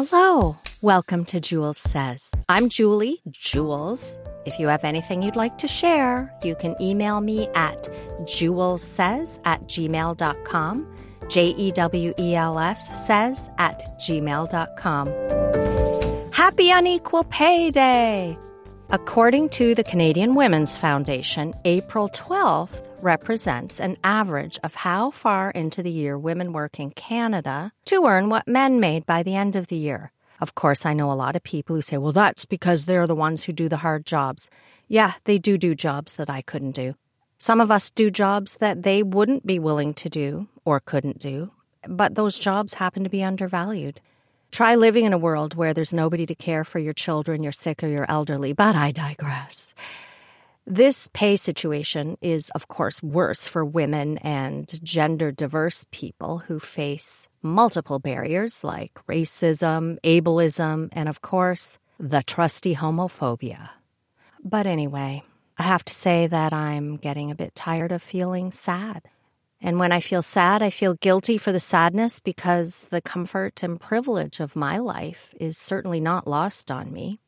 Hello. Welcome to Jewels Says. I'm Julie, Jules. If you have anything you'd like to share, you can email me at jewelsays at gmail.com. J E W E L S says at gmail.com. Happy Unequal Pay Day! According to the Canadian Women's Foundation, April 12th represents an average of how far into the year women work in Canada to earn what men made by the end of the year. Of course, I know a lot of people who say, well, that's because they're the ones who do the hard jobs. Yeah, they do do jobs that I couldn't do. Some of us do jobs that they wouldn't be willing to do or couldn't do, but those jobs happen to be undervalued. Try living in a world where there's nobody to care for your children, you're sick, or you're elderly, but I digress. This pay situation is, of course, worse for women and gender diverse people who face multiple barriers like racism, ableism, and, of course, the trusty homophobia. But anyway, I have to say that I'm getting a bit tired of feeling sad. And when I feel sad, I feel guilty for the sadness because the comfort and privilege of my life is certainly not lost on me.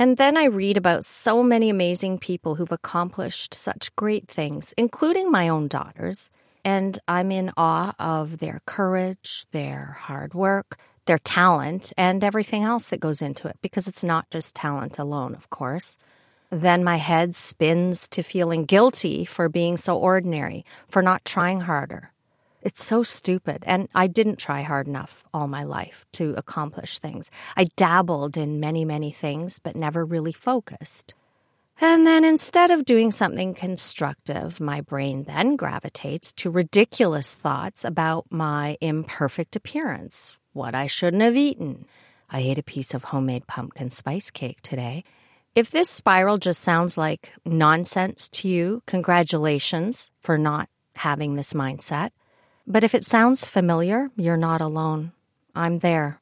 And then I read about so many amazing people who've accomplished such great things, including my own daughters. And I'm in awe of their courage, their hard work, their talent, and everything else that goes into it, because it's not just talent alone, of course. Then my head spins to feeling guilty for being so ordinary, for not trying harder. It's so stupid. And I didn't try hard enough all my life to accomplish things. I dabbled in many, many things, but never really focused. And then instead of doing something constructive, my brain then gravitates to ridiculous thoughts about my imperfect appearance, what I shouldn't have eaten. I ate a piece of homemade pumpkin spice cake today if this spiral just sounds like nonsense to you, congratulations for not having this mindset. But if it sounds familiar, you're not alone. I'm there.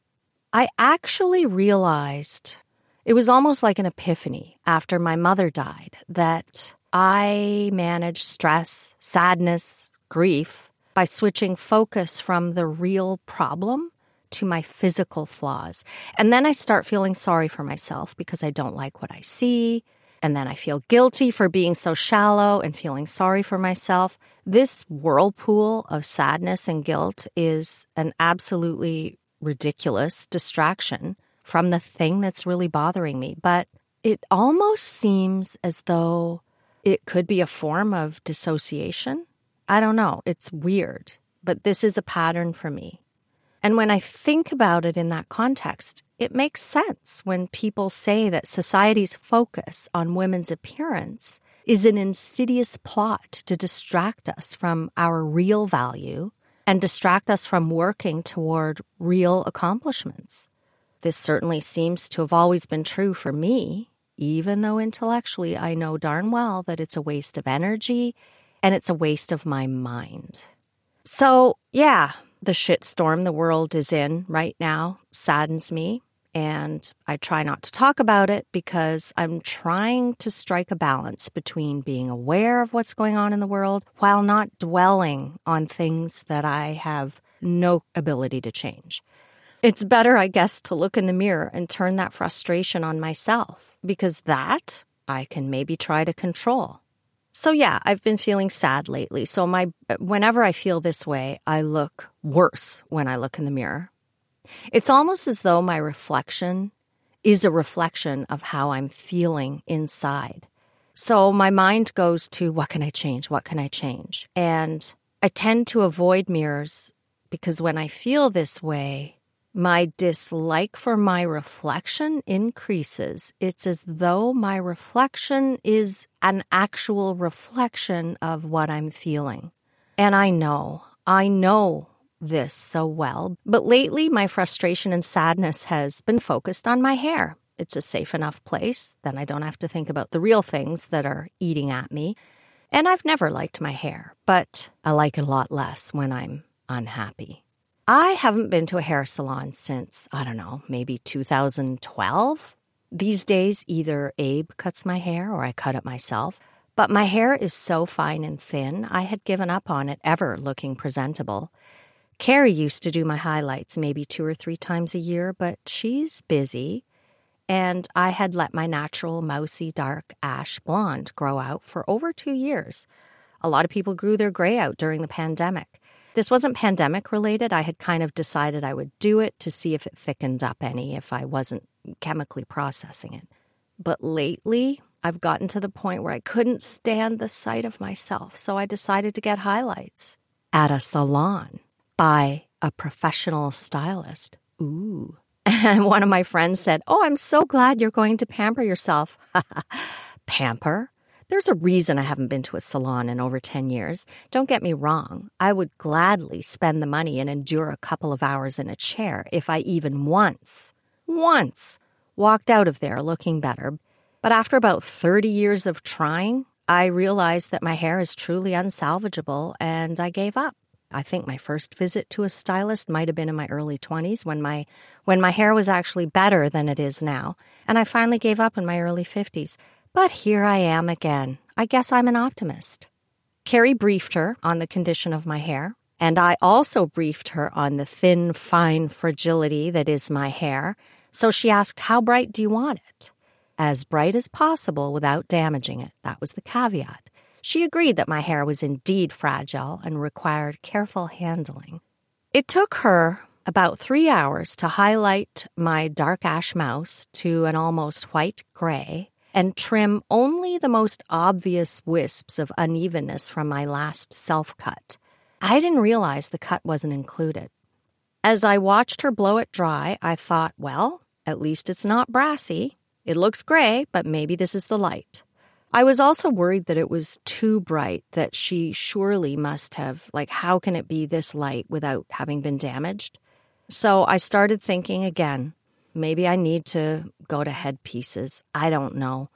I actually realized it was almost like an epiphany after my mother died that I manage stress, sadness, grief by switching focus from the real problem to my physical flaws. And then I start feeling sorry for myself because I don't like what I see. And then I feel guilty for being so shallow and feeling sorry for myself. This whirlpool of sadness and guilt is an absolutely ridiculous distraction from the thing that's really bothering me. But it almost seems as though it could be a form of dissociation. I don't know. It's weird, but this is a pattern for me. And when I think about it in that context, it makes sense when people say that society's focus on women's appearance is an insidious plot to distract us from our real value and distract us from working toward real accomplishments. This certainly seems to have always been true for me, even though intellectually I know darn well that it's a waste of energy and it's a waste of my mind. So, yeah, the shitstorm the world is in right now saddens me. And I try not to talk about it because I'm trying to strike a balance between being aware of what's going on in the world while not dwelling on things that I have no ability to change. It's better, I guess, to look in the mirror and turn that frustration on myself because that I can maybe try to control. So yeah, I've been feeling sad lately. So my whenever I feel this way, I look worse when I look in the mirror. It's almost as though my reflection is a reflection of how I'm feeling inside. So my mind goes to what can I change? What can I change? And I tend to avoid mirrors because when I feel this way, my dislike for my reflection increases. It's as though my reflection is an actual reflection of what I'm feeling. And I know I know this so well, but lately my frustration and sadness has been focused on my hair. It's a safe enough place, then I don't have to think about the real things that are eating at me. And I've never liked my hair, but I like it a lot less when I'm unhappy. I haven't been to a hair salon since, I don't know, maybe 2012. These days, either Abe cuts my hair or I cut it myself. But my hair is so fine and thin, I had given up on it ever looking presentable. Carrie used to do my highlights maybe two or three times a year, but she's busy. And I had let my natural mousy dark ash blonde grow out for over two years. A lot of people grew their gray out during the pandemic. This wasn't pandemic related. I had kind of decided I would do it to see if it thickened up any if I wasn't chemically processing it. But lately, I've gotten to the point where I couldn't stand the sight of myself, so I decided to get highlights at a salon by a professional stylist. Ooh. And one of my friends said, Oh, I'm so glad you're going to pamper yourself. pamper? There's a reason I haven't been to a salon in over 10 years. Don't get me wrong. I would gladly spend the money and endure a couple of hours in a chair if I even once, once walked out of there looking better. But after about 30 years of trying, I realized that my hair is truly unsalvageable and I gave up. I think my first visit to a stylist might have been in my early 20s when my when my hair was actually better than it is now, and I finally gave up in my early 50s. But here I am again. I guess I'm an optimist. Carrie briefed her on the condition of my hair, and I also briefed her on the thin, fine fragility that is my hair. So she asked, How bright do you want it? As bright as possible without damaging it. That was the caveat. She agreed that my hair was indeed fragile and required careful handling. It took her about three hours to highlight my dark ash mouse to an almost white gray and trim only the most obvious wisps of unevenness from my last self cut. I didn't realize the cut wasn't included. As I watched her blow it dry, I thought, well, at least it's not brassy. It looks gray, but maybe this is the light. I was also worried that it was too bright, that she surely must have, like, how can it be this light without having been damaged? So I started thinking again maybe I need to go to headpieces. I don't know.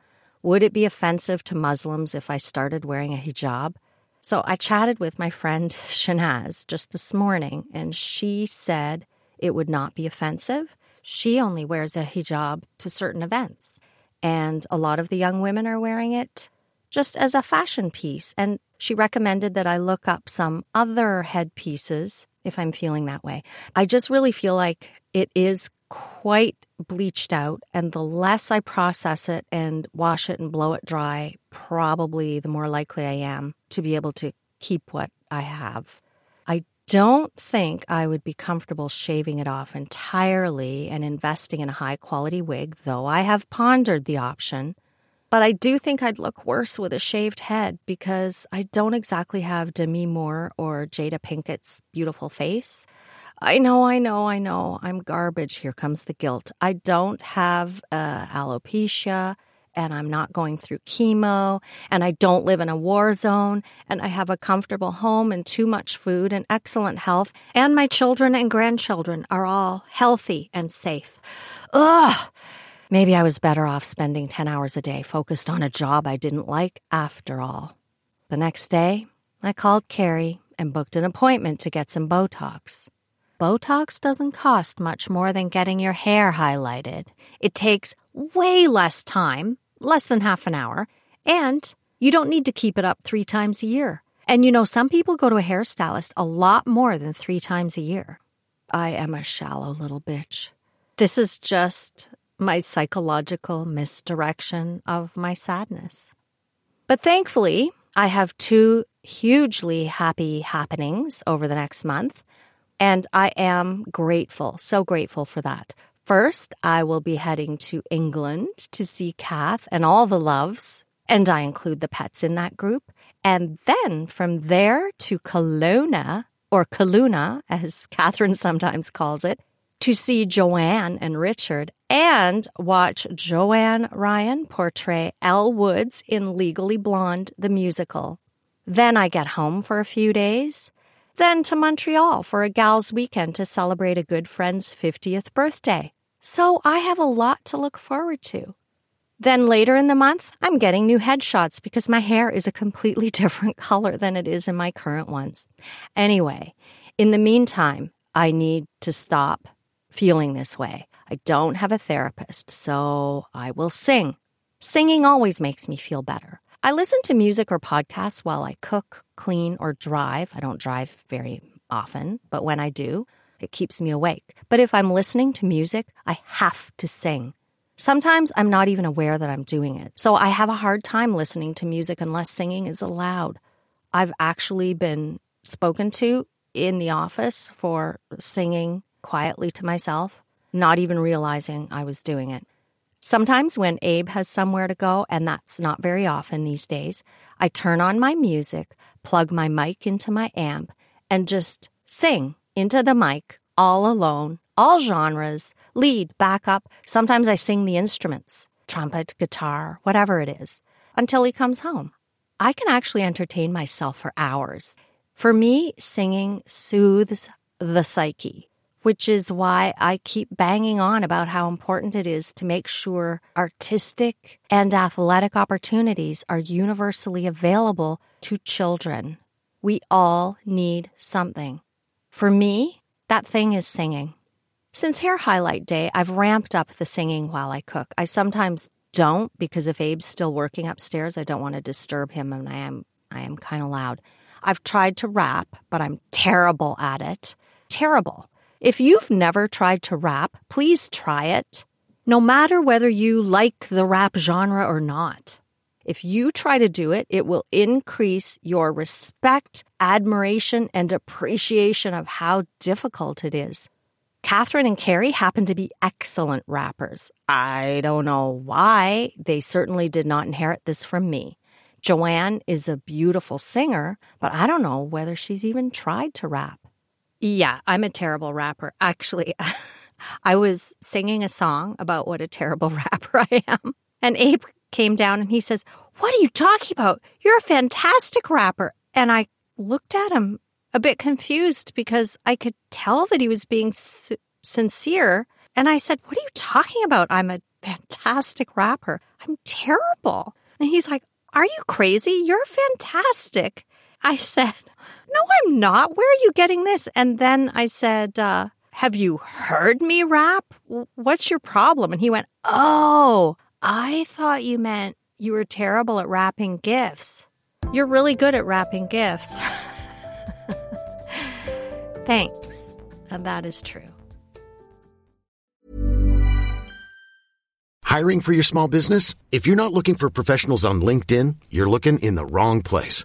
Would it be offensive to Muslims if I started wearing a hijab? So I chatted with my friend Shanaz just this morning, and she said it would not be offensive. She only wears a hijab to certain events. And a lot of the young women are wearing it just as a fashion piece. And she recommended that I look up some other headpieces if I'm feeling that way. I just really feel like it is quite bleached out, and the less I process it and wash it and blow it dry, probably the more likely I am to be able to keep what I have. I don't think I would be comfortable shaving it off entirely and investing in a high quality wig, though I have pondered the option. But I do think I'd look worse with a shaved head because I don't exactly have Demi Moore or Jada Pinkett's beautiful face. I know, I know, I know. I'm garbage. Here comes the guilt. I don't have uh, alopecia and I'm not going through chemo, and I don't live in a war zone, and I have a comfortable home and too much food and excellent health, and my children and grandchildren are all healthy and safe. Ugh! Maybe I was better off spending 10 hours a day focused on a job I didn't like after all. The next day, I called Carrie and booked an appointment to get some Botox. Botox doesn't cost much more than getting your hair highlighted. It takes way less time less than half an hour, and you don't need to keep it up three times a year. And you know, some people go to a hairstylist a lot more than three times a year. I am a shallow little bitch. This is just my psychological misdirection of my sadness. But thankfully, I have two hugely happy happenings over the next month, and I am grateful, so grateful for that. First, I will be heading to England to see Kath and all the loves, and I include the pets in that group. And then from there to Kelowna, or Kelowna, as Catherine sometimes calls it, to see Joanne and Richard and watch Joanne Ryan portray Elle Woods in Legally Blonde, the musical. Then I get home for a few days then to Montreal for a gal's weekend to celebrate a good friend's 50th birthday. So I have a lot to look forward to. Then later in the month, I'm getting new headshots because my hair is a completely different color than it is in my current ones. Anyway, in the meantime, I need to stop feeling this way. I don't have a therapist, so I will sing. Singing always makes me feel better. I listen to music or podcasts while I cook, clean, or drive. I don't drive very often, but when I do, it keeps me awake. But if I'm listening to music, I have to sing. Sometimes I'm not even aware that I'm doing it. So I have a hard time listening to music unless singing is allowed. I've actually been spoken to in the office for singing quietly to myself, not even realizing I was doing it. Sometimes when Abe has somewhere to go, and that's not very often these days, I turn on my music, plug my mic into my amp, and just sing into the mic all alone all genres, lead, backup. Sometimes I sing the instruments, trumpet, guitar, whatever it is, until he comes home. I can actually entertain myself for hours. For me, singing soothes the psyche, which is why I keep banging on about how important it is to make sure artistic and athletic opportunities are universally available to children. We all need something. For me, that thing is singing. Since Hair Highlight Day, I've ramped up the singing while I cook. I sometimes don't because if Abe's still working upstairs, I don't want to disturb him and I am I am kind of loud. I've tried to rap, but I'm terrible at it. Terrible. If you've never tried to rap, please try it. No matter whether you like the rap genre or not. If you try to do it, it will increase your respect, admiration, and appreciation of how difficult it is. Catherine and Carrie happen to be excellent rappers. I don't know why. They certainly did not inherit this from me. Joanne is a beautiful singer, but I don't know whether she's even tried to rap. Yeah, I'm a terrible rapper. Actually, I was singing a song about what a terrible rapper I am. And Abe came down and he says, What are you talking about? You're a fantastic rapper. And I looked at him a bit confused because I could tell that he was being s- sincere. And I said, What are you talking about? I'm a fantastic rapper. I'm terrible. And he's like, Are you crazy? You're fantastic. I said, No, I'm not. Where are you getting this? And then I said, uh, Have you heard me rap? What's your problem? And he went, Oh, I thought you meant you were terrible at wrapping gifts. You're really good at wrapping gifts. Thanks. And that is true. Hiring for your small business? If you're not looking for professionals on LinkedIn, you're looking in the wrong place.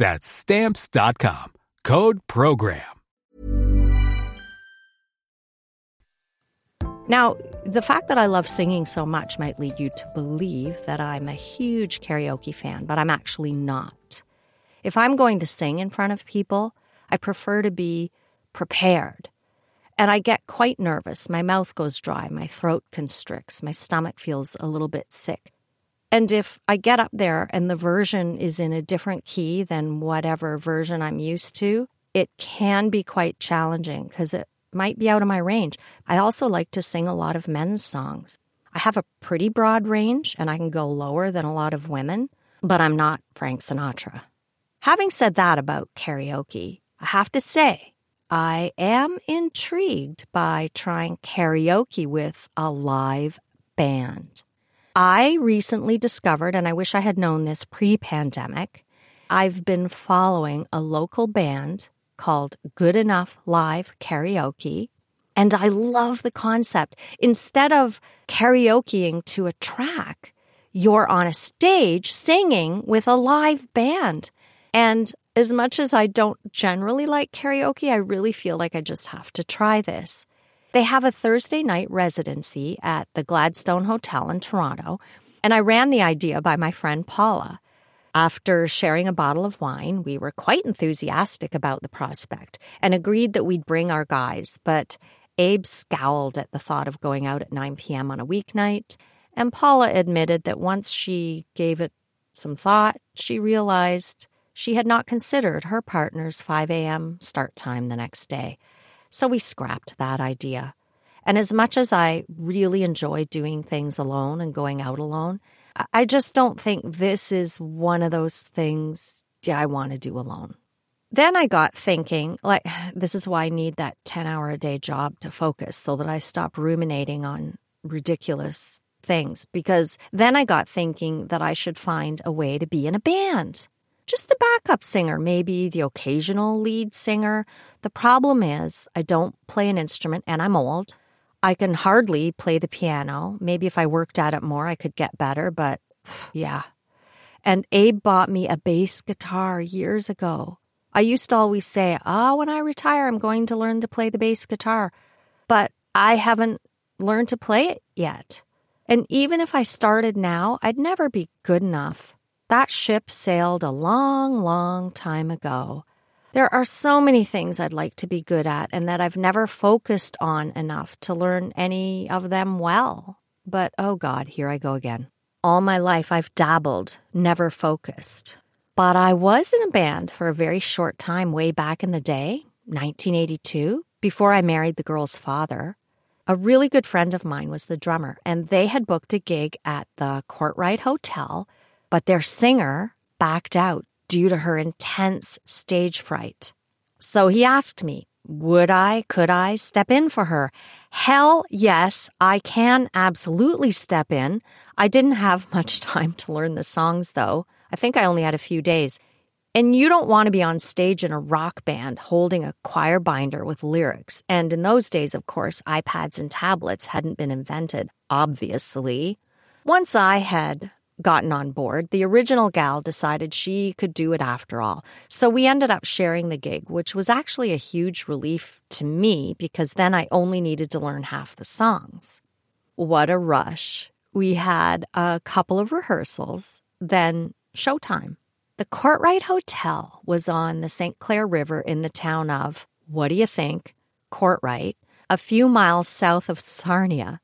That's stamps.com. Code program. Now, the fact that I love singing so much might lead you to believe that I'm a huge karaoke fan, but I'm actually not. If I'm going to sing in front of people, I prefer to be prepared. And I get quite nervous. My mouth goes dry, my throat constricts, my stomach feels a little bit sick. And if I get up there and the version is in a different key than whatever version I'm used to, it can be quite challenging because it might be out of my range. I also like to sing a lot of men's songs. I have a pretty broad range and I can go lower than a lot of women, but I'm not Frank Sinatra. Having said that about karaoke, I have to say, I am intrigued by trying karaoke with a live band. I recently discovered, and I wish I had known this pre pandemic, I've been following a local band called Good Enough Live Karaoke. And I love the concept. Instead of karaokeing to a track, you're on a stage singing with a live band. And as much as I don't generally like karaoke, I really feel like I just have to try this. They have a Thursday night residency at the Gladstone Hotel in Toronto, and I ran the idea by my friend Paula. After sharing a bottle of wine, we were quite enthusiastic about the prospect and agreed that we'd bring our guys, but Abe scowled at the thought of going out at 9 p.m. on a weeknight, and Paula admitted that once she gave it some thought, she realized she had not considered her partner's 5 a.m. start time the next day. So we scrapped that idea. And as much as I really enjoy doing things alone and going out alone, I just don't think this is one of those things I want to do alone. Then I got thinking, like, this is why I need that 10 hour a day job to focus so that I stop ruminating on ridiculous things. Because then I got thinking that I should find a way to be in a band just a backup singer, maybe the occasional lead singer. The problem is, I don't play an instrument and I'm old. I can hardly play the piano. Maybe if I worked at it more, I could get better, but yeah. And Abe bought me a bass guitar years ago. I used to always say, oh, when I retire, I'm going to learn to play the bass guitar. But I haven't learned to play it yet. And even if I started now, I'd never be good enough. That ship sailed a long, long time ago. There are so many things I'd like to be good at and that I've never focused on enough to learn any of them well. But oh God, here I go again. All my life I've dabbled, never focused. But I was in a band for a very short time way back in the day, 1982, before I married the girl's father. A really good friend of mine was the drummer, and they had booked a gig at the Courtright Hotel but their singer backed out due to her intense stage fright. So he asked me, would I, could I step in for her? Hell yes, I can absolutely step in. I didn't have much time to learn the songs though. I think I only had a few days. And you don't want to be on stage in a rock band holding a choir binder with lyrics. And in those days, of course, iPads and tablets hadn't been invented, obviously. Once I had gotten on board, the original gal decided she could do it after all. So we ended up sharing the gig, which was actually a huge relief to me because then I only needed to learn half the songs. What a rush. We had a couple of rehearsals, then showtime. The Courtright Hotel was on the St. Clair River in the town of, what do you think, Courtright, a few miles south of Sarnia.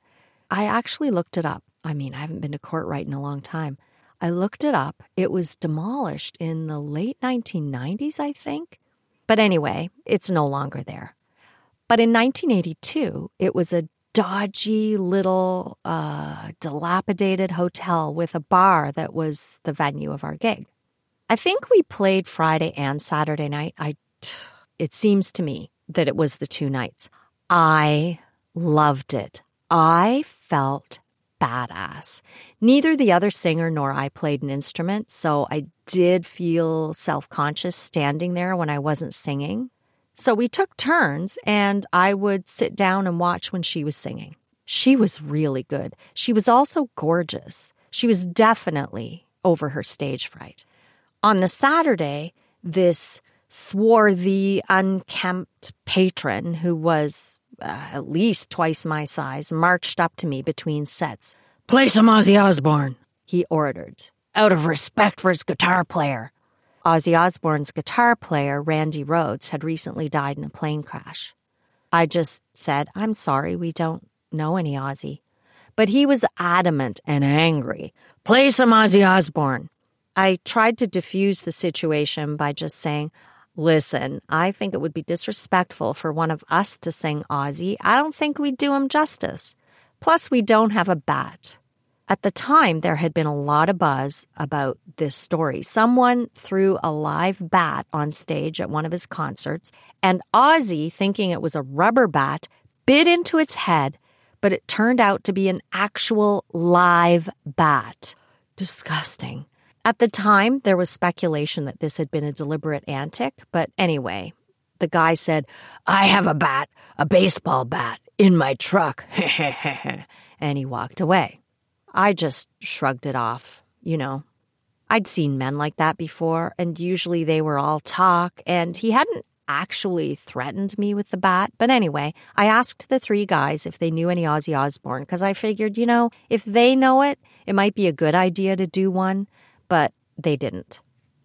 I actually looked it up. I mean, I haven't been to Courtright in a long time. I looked it up. It was demolished in the late 1990s, I think. But anyway, it's no longer there. But in 1982, it was a dodgy little uh, dilapidated hotel with a bar that was the venue of our gig. I think we played Friday and Saturday night. I, it seems to me that it was the two nights. I loved it. I felt badass. Neither the other singer nor I played an instrument, so I did feel self conscious standing there when I wasn't singing. So we took turns, and I would sit down and watch when she was singing. She was really good. She was also gorgeous. She was definitely over her stage fright. On the Saturday, this swarthy, unkempt patron who was uh, at least twice my size, marched up to me between sets. Play some Ozzy Osbourne, he ordered, out of respect for his guitar player. Ozzy Osbourne's guitar player, Randy Rhoads, had recently died in a plane crash. I just said, I'm sorry, we don't know any Ozzy. but he was adamant and angry. Play some Ozzy Osbourne. I tried to diffuse the situation by just saying, Listen, I think it would be disrespectful for one of us to sing Ozzy. I don't think we'd do him justice. Plus, we don't have a bat. At the time, there had been a lot of buzz about this story. Someone threw a live bat on stage at one of his concerts, and Ozzy, thinking it was a rubber bat, bit into its head, but it turned out to be an actual live bat. Disgusting. At the time, there was speculation that this had been a deliberate antic, but anyway, the guy said, I have a bat, a baseball bat, in my truck. and he walked away. I just shrugged it off, you know. I'd seen men like that before, and usually they were all talk, and he hadn't actually threatened me with the bat. But anyway, I asked the three guys if they knew any Ozzy Osbourne because I figured, you know, if they know it, it might be a good idea to do one, but they didn't.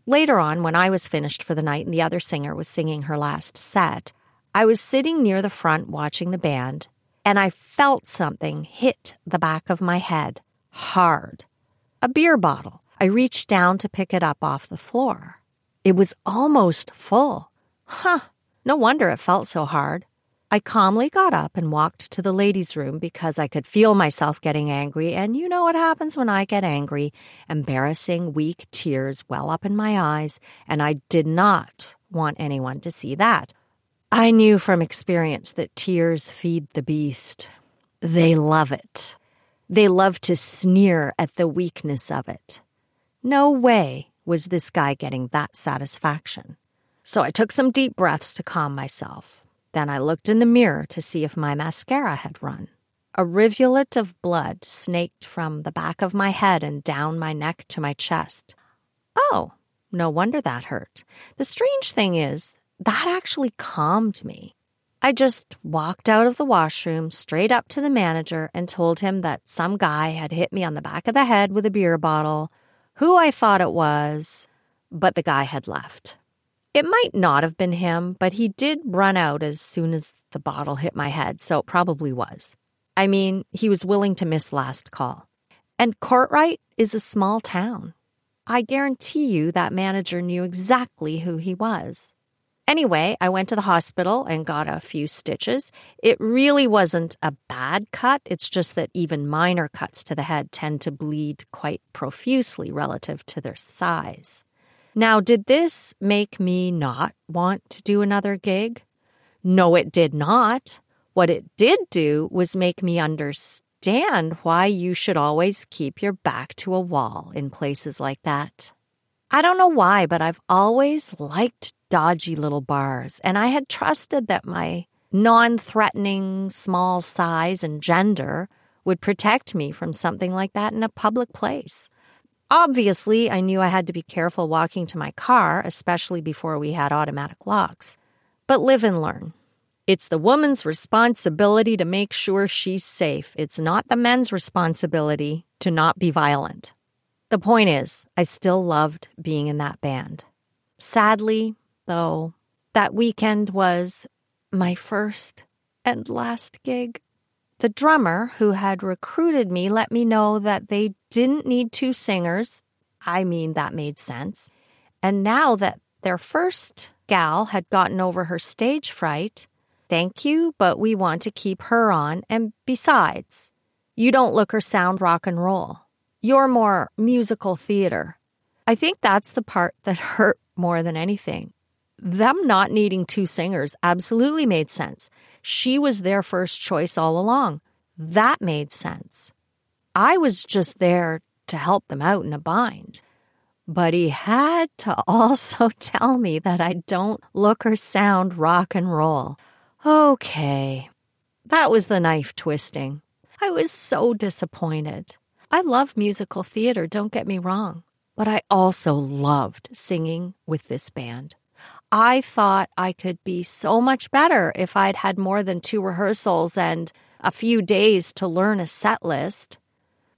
Later on, when I was finished for the night and the other singer was singing her last set, I was sitting near the front watching the band, and I felt something hit the back of my head hard. A beer bottle. I reached down to pick it up off the floor. It was almost full. Huh, no wonder it felt so hard. I calmly got up and walked to the ladies' room because I could feel myself getting angry, and you know what happens when I get angry. Embarrassing, weak tears well up in my eyes, and I did not want anyone to see that. I knew from experience that tears feed the beast. They love it. They love to sneer at the weakness of it. No way was this guy getting that satisfaction. So I took some deep breaths to calm myself. Then I looked in the mirror to see if my mascara had run. A rivulet of blood snaked from the back of my head and down my neck to my chest. Oh, no wonder that hurt. The strange thing is, that actually calmed me. I just walked out of the washroom straight up to the manager and told him that some guy had hit me on the back of the head with a beer bottle, who I thought it was, but the guy had left. It might not have been him, but he did run out as soon as the bottle hit my head, so it probably was. I mean, he was willing to miss last call. And Courtright is a small town. I guarantee you that manager knew exactly who he was. Anyway, I went to the hospital and got a few stitches. It really wasn't a bad cut. It's just that even minor cuts to the head tend to bleed quite profusely relative to their size. Now, did this make me not want to do another gig? No, it did not. What it did do was make me understand why you should always keep your back to a wall in places like that. I don't know why, but I've always liked dodgy little bars, and I had trusted that my non threatening small size and gender would protect me from something like that in a public place. Obviously, I knew I had to be careful walking to my car, especially before we had automatic locks. But live and learn. It's the woman's responsibility to make sure she's safe. It's not the men's responsibility to not be violent. The point is, I still loved being in that band. Sadly, though, that weekend was my first and last gig. The drummer who had recruited me let me know that they didn't need two singers. I mean, that made sense. And now that their first gal had gotten over her stage fright, thank you, but we want to keep her on. And besides, you don't look or sound rock and roll. You're more musical theater. I think that's the part that hurt more than anything them not needing two singers absolutely made sense. She was their first choice all along. That made sense. I was just there to help them out in a bind. But he had to also tell me that I don't look or sound rock and roll. Okay. That was the knife twisting. I was so disappointed. I love musical theater, don't get me wrong, but I also loved singing with this band. I thought I could be so much better if I'd had more than two rehearsals and a few days to learn a set list.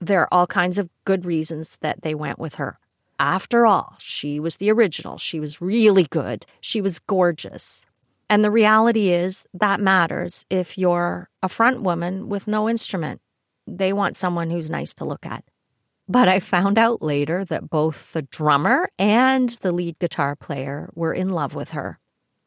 There are all kinds of good reasons that they went with her. After all, she was the original. She was really good. She was gorgeous. And the reality is that matters if you're a front woman with no instrument. they want someone who's nice to look at. But I found out later that both the drummer and the lead guitar player were in love with her.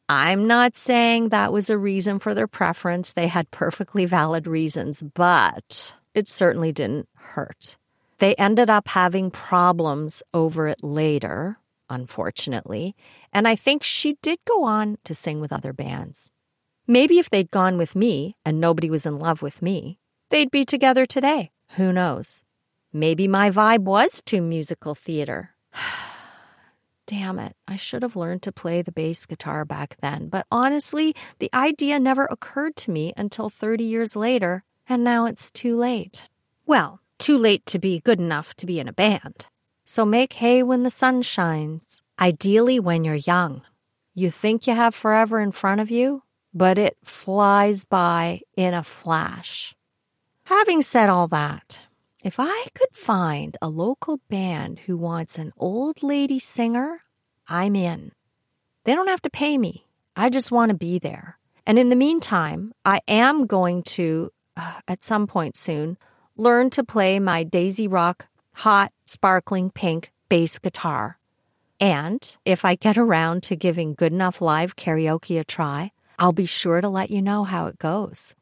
I'm not saying that was a reason for their preference. They had perfectly valid reasons, but it certainly didn't hurt. They ended up having problems over it later, unfortunately, and I think she did go on to sing with other bands. Maybe if they'd gone with me and nobody was in love with me, they'd be together today. Who knows? Maybe my vibe was to musical theater. Damn it, I should have learned to play the bass guitar back then. But honestly, the idea never occurred to me until 30 years later, and now it's too late. Well, too late to be good enough to be in a band. So make hay when the sun shines, ideally when you're young. You think you have forever in front of you, but it flies by in a flash. Having said all that, if I could find a local band who wants an old lady singer, I'm in. They don't have to pay me. I just want to be there. And in the meantime, I am going to, uh, at some point soon, learn to play my Daisy Rock hot, sparkling pink bass guitar. And if I get around to giving Good Enough Live karaoke a try, I'll be sure to let you know how it goes.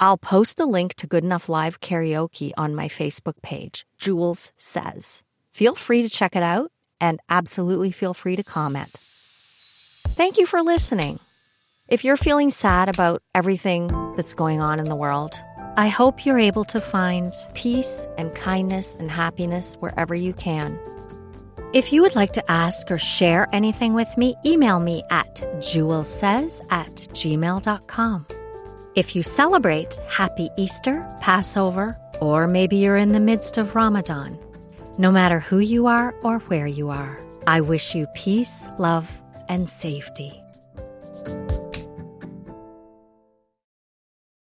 I'll post a link to Good Enough Live Karaoke on my Facebook page, Jewels Says. Feel free to check it out and absolutely feel free to comment. Thank you for listening. If you're feeling sad about everything that's going on in the world, I hope you're able to find peace and kindness and happiness wherever you can. If you would like to ask or share anything with me, email me at jewelssays at gmail.com. If you celebrate Happy Easter, Passover, or maybe you're in the midst of Ramadan, no matter who you are or where you are, I wish you peace, love, and safety.